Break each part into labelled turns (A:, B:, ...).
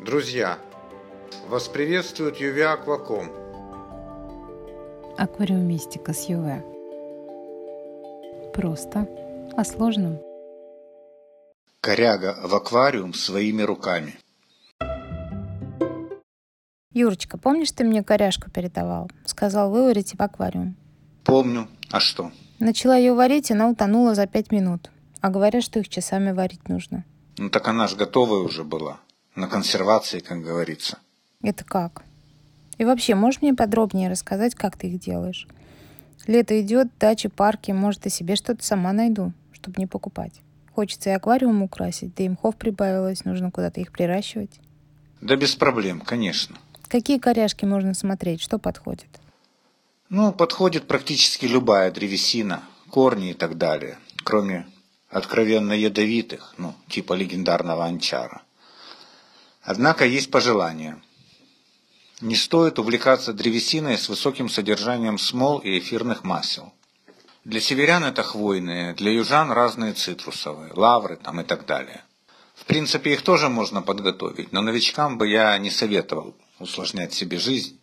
A: Друзья, вас приветствует Юви Акваком.
B: Аквариумистика с ЮВ. Просто о сложном.
A: Коряга в аквариум своими руками.
B: Юрочка, помнишь, ты мне коряшку передавал? Сказал выварить в аквариум.
A: Помню. А что?
B: Начала ее варить, она утонула за пять минут. А говорят, что их часами варить нужно.
A: Ну так она ж готовая уже была. На консервации, как говорится.
B: Это как? И вообще, можешь мне подробнее рассказать, как ты их делаешь? Лето идет, дачи, парки, может, и себе что-то сама найду, чтобы не покупать. Хочется и аквариум украсить, да и мхов прибавилось, нужно куда-то их приращивать.
A: Да без проблем, конечно.
B: Какие коряшки можно смотреть, что подходит?
A: Ну, подходит практически любая древесина, корни и так далее, кроме откровенно ядовитых, ну, типа легендарного анчара. Однако есть пожелание. Не стоит увлекаться древесиной с высоким содержанием смол и эфирных масел. Для северян это хвойные, для южан разные цитрусовые, лавры там и так далее. В принципе, их тоже можно подготовить, но новичкам бы я не советовал усложнять себе жизнь,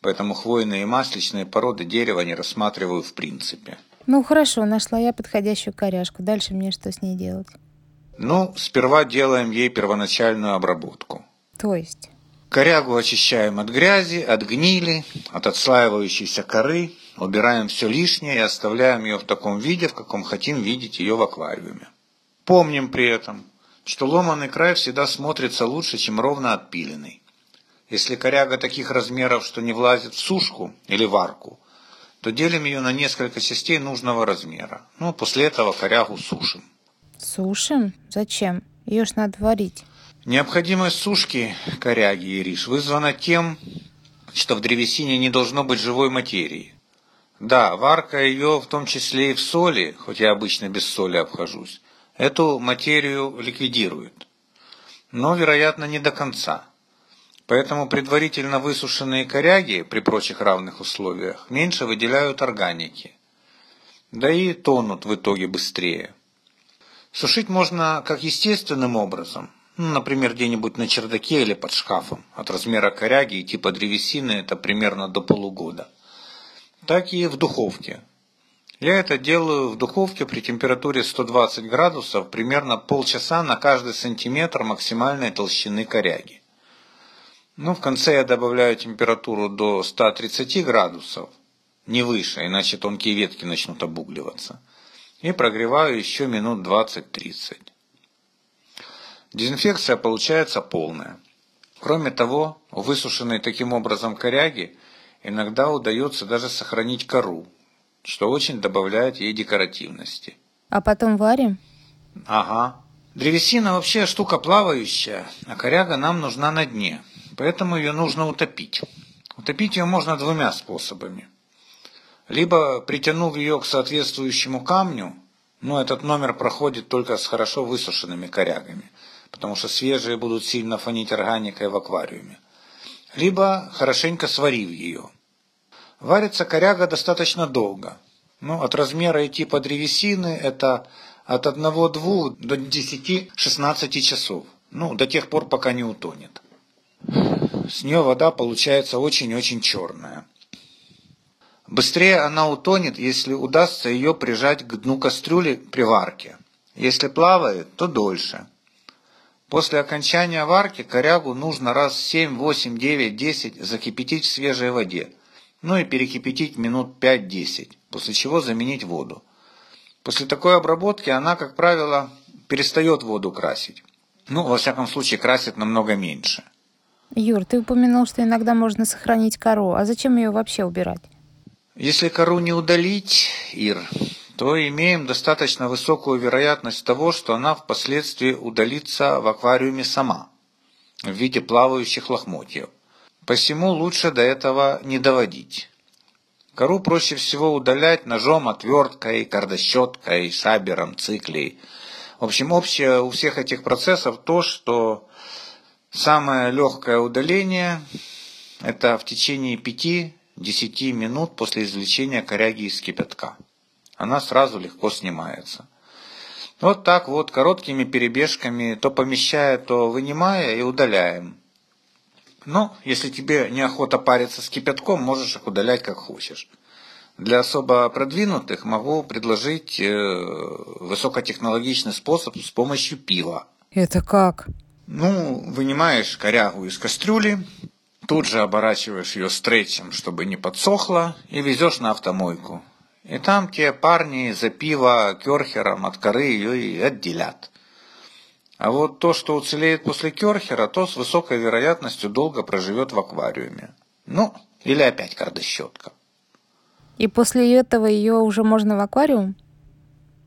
A: поэтому хвойные и масличные породы дерева не рассматриваю в принципе.
B: Ну хорошо, нашла я подходящую коряшку. Дальше мне что с ней делать?
A: Ну, сперва делаем ей первоначальную обработку.
B: То есть?
A: Корягу очищаем от грязи, от гнили, от отслаивающейся коры, убираем все лишнее и оставляем ее в таком виде, в каком хотим видеть ее в аквариуме. Помним при этом, что ломаный край всегда смотрится лучше, чем ровно отпиленный. Если коряга таких размеров, что не влазит в сушку или варку, то делим ее на несколько частей нужного размера. Ну, после этого корягу сушим.
B: Сушим? Зачем? Ее ж надо варить.
A: Необходимость сушки коряги и рис вызвана тем, что в древесине не должно быть живой материи. Да, варка ее в том числе и в соли, хоть я обычно без соли обхожусь, эту материю ликвидирует. Но, вероятно, не до конца. Поэтому предварительно высушенные коряги при прочих равных условиях меньше выделяют органики. Да и тонут в итоге быстрее. Сушить можно как естественным образом, ну, например, где-нибудь на чердаке или под шкафом. От размера коряги и типа древесины это примерно до полугода. Так и в духовке. Я это делаю в духовке при температуре 120 градусов примерно полчаса на каждый сантиметр максимальной толщины коряги. Ну, в конце я добавляю температуру до 130 градусов, не выше, иначе тонкие ветки начнут обугливаться. И прогреваю еще минут 20-30. Дезинфекция получается полная. Кроме того, у высушенной таким образом коряги иногда удается даже сохранить кору, что очень добавляет ей декоративности.
B: А потом варим?
A: Ага. Древесина вообще штука плавающая, а коряга нам нужна на дне поэтому ее нужно утопить. Утопить ее можно двумя способами. Либо притянув ее к соответствующему камню, но этот номер проходит только с хорошо высушенными корягами, потому что свежие будут сильно фонить органикой в аквариуме. Либо хорошенько сварив ее. Варится коряга достаточно долго. Ну, от размера и типа древесины это от 1-2 до 10-16 часов. Ну, до тех пор, пока не утонет с нее вода получается очень-очень черная. Быстрее она утонет, если удастся ее прижать к дну кастрюли при варке. Если плавает, то дольше. После окончания варки корягу нужно раз 7, 8, 9, 10 закипятить в свежей воде. Ну и перекипятить минут 5-10, после чего заменить воду. После такой обработки она, как правило, перестает воду красить. Ну, во всяком случае, красит намного меньше.
B: Юр, ты упомянул, что иногда можно сохранить кору. А зачем ее вообще убирать?
A: Если кору не удалить, Ир, то имеем достаточно высокую вероятность того, что она впоследствии удалится в аквариуме сама, в виде плавающих лохмотьев. Посему лучше до этого не доводить. Кору проще всего удалять ножом, отверткой, кардощеткой, шабером, циклей. В общем, общее у всех этих процессов то, что Самое легкое удаление – это в течение 5-10 минут после извлечения коряги из кипятка. Она сразу легко снимается. Вот так вот, короткими перебежками, то помещая, то вынимая и удаляем. Но если тебе неохота париться с кипятком, можешь их удалять как хочешь. Для особо продвинутых могу предложить э, высокотехнологичный способ с помощью пива.
B: Это как?
A: Ну, вынимаешь корягу из кастрюли, тут же оборачиваешь ее стретчем, чтобы не подсохло, и везешь на автомойку. И там те парни за пиво керхером от коры ее и отделят. А вот то, что уцелеет после керхера, то с высокой вероятностью долго проживет в аквариуме. Ну, или опять кардощетка.
B: И после этого ее уже можно в аквариум?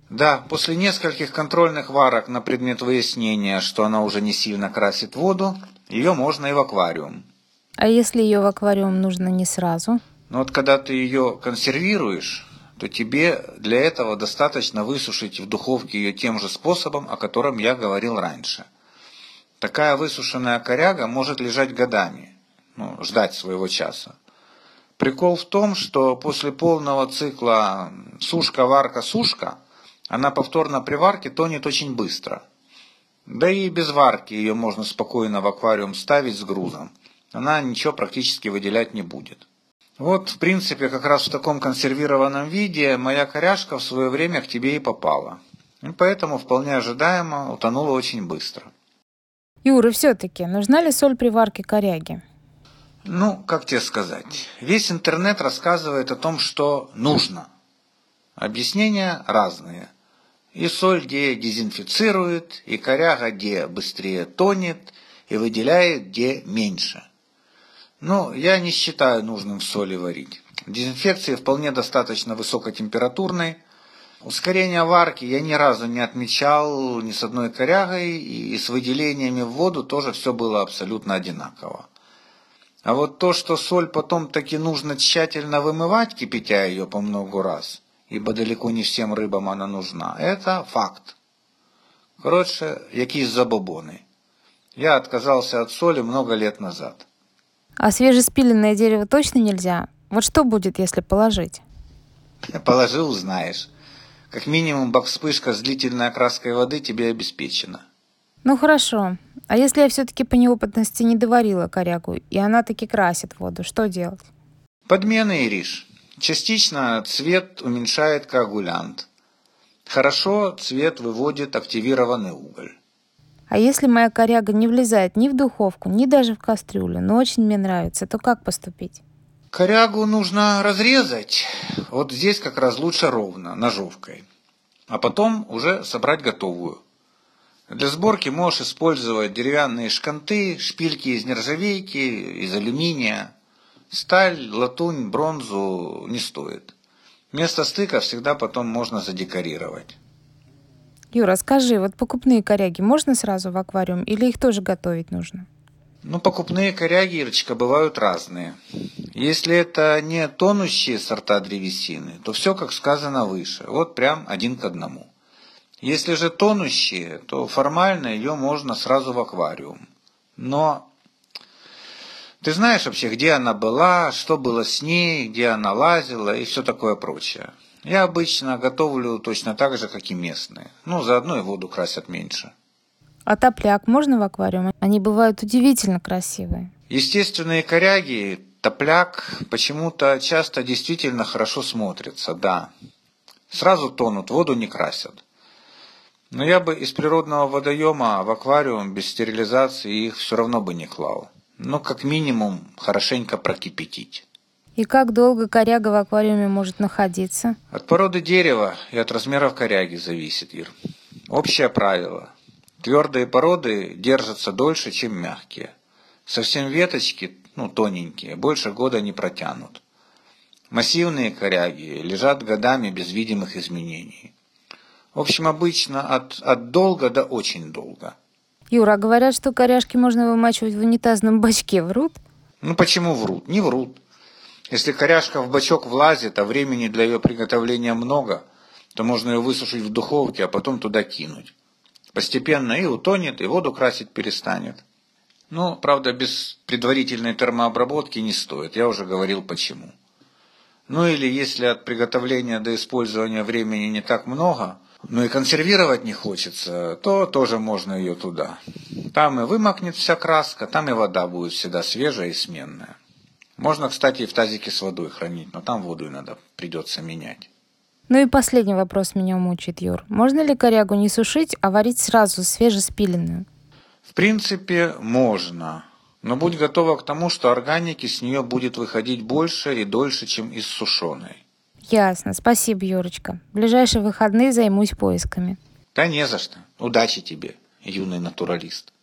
A: Да, после нескольких контрольных варок на предмет выяснения, что она уже не сильно красит воду, ее можно и в аквариум.
B: А если ее в аквариум нужно не сразу?
A: Но вот когда ты ее консервируешь, то тебе для этого достаточно высушить в духовке ее тем же способом, о котором я говорил раньше. Такая высушенная коряга может лежать годами, ну, ждать своего часа. Прикол в том, что после полного цикла сушка-варка-сушка, она повторно при варке тонет очень быстро. Да и без варки ее можно спокойно в аквариум ставить с грузом. Она ничего практически выделять не будет. Вот, в принципе, как раз в таком консервированном виде моя коряшка в свое время к тебе и попала. И поэтому вполне ожидаемо утонула очень быстро.
B: Юра, все-таки, нужна ли соль при варке коряги?
A: Ну, как тебе сказать, весь интернет рассказывает о том, что нужно. Объяснения разные. И соль где дезинфицирует, и коряга где быстрее тонет, и выделяет где меньше. Но я не считаю нужным в соли варить. Дезинфекции вполне достаточно высокотемпературной. Ускорение варки я ни разу не отмечал ни с одной корягой, и с выделениями в воду тоже все было абсолютно одинаково. А вот то, что соль потом таки нужно тщательно вымывать, кипятя ее по много раз, ибо далеко не всем рыбам она нужна, это факт. Короче, якісь забобоны. Я отказался от соли много лет назад.
B: А свежеспиленное дерево точно нельзя? Вот что будет, если положить?
A: Положи, узнаешь. Как минимум, бак-вспышка с длительной окраской воды тебе обеспечена.
B: Ну хорошо. А если я все-таки по неопытности не доварила корягу, и она таки красит воду, что делать?
A: Подмены, Ириш. Частично цвет уменьшает коагулянт. Хорошо цвет выводит активированный уголь.
B: А если моя коряга не влезает ни в духовку, ни даже в кастрюлю, но очень мне нравится, то как поступить?
A: Корягу нужно разрезать. Вот здесь как раз лучше ровно, ножовкой. А потом уже собрать готовую. Для сборки можешь использовать деревянные шканты, шпильки из нержавейки, из алюминия. Сталь, латунь, бронзу не стоит. Место стыка всегда потом можно задекорировать.
B: Юра, скажи, вот покупные коряги можно сразу в аквариум или их тоже готовить нужно?
A: Ну, покупные коряги, Ирочка, бывают разные. Если это не тонущие сорта древесины, то все, как сказано выше. Вот прям один к одному. Если же тонущие, то формально ее можно сразу в аквариум. Но ты знаешь вообще, где она была, что было с ней, где она лазила и все такое прочее. Я обычно готовлю точно так же, как и местные. Ну, заодно и воду красят меньше.
B: А топляк можно в аквариум? Они бывают удивительно красивые.
A: Естественные коряги, топляк почему-то часто действительно хорошо смотрятся, да. Сразу тонут, воду не красят. Но я бы из природного водоема в аквариум без стерилизации их все равно бы не клал. Ну, как минимум, хорошенько прокипятить.
B: И как долго коряга в аквариуме может находиться?
A: От породы дерева и от размеров коряги зависит, Ир. Общее правило. Твердые породы держатся дольше, чем мягкие. Совсем веточки, ну, тоненькие, больше года не протянут. Массивные коряги лежат годами без видимых изменений. В общем, обычно от, от долго до очень долго.
B: Юра, а говорят, что коряшки можно вымачивать в унитазном бачке. Врут?
A: Ну почему врут? Не врут. Если коряшка в бачок влазит, а времени для ее приготовления много, то можно ее высушить в духовке, а потом туда кинуть. Постепенно и утонет, и воду красить перестанет. Но, правда, без предварительной термообработки не стоит. Я уже говорил почему. Ну или если от приготовления до использования времени не так много – ну и консервировать не хочется, то тоже можно ее туда. Там и вымокнет вся краска, там и вода будет всегда свежая и сменная. Можно, кстати, и в тазике с водой хранить, но там воду иногда придется менять.
B: Ну и последний вопрос меня мучает, Юр. Можно ли корягу не сушить, а варить сразу свежеспиленную?
A: В принципе, можно. Но будь готова к тому, что органики с нее будет выходить больше и дольше, чем из сушеной.
B: Ясно. Спасибо, Юрочка. В ближайшие выходные займусь поисками.
A: Да не за что. Удачи тебе, юный натуралист.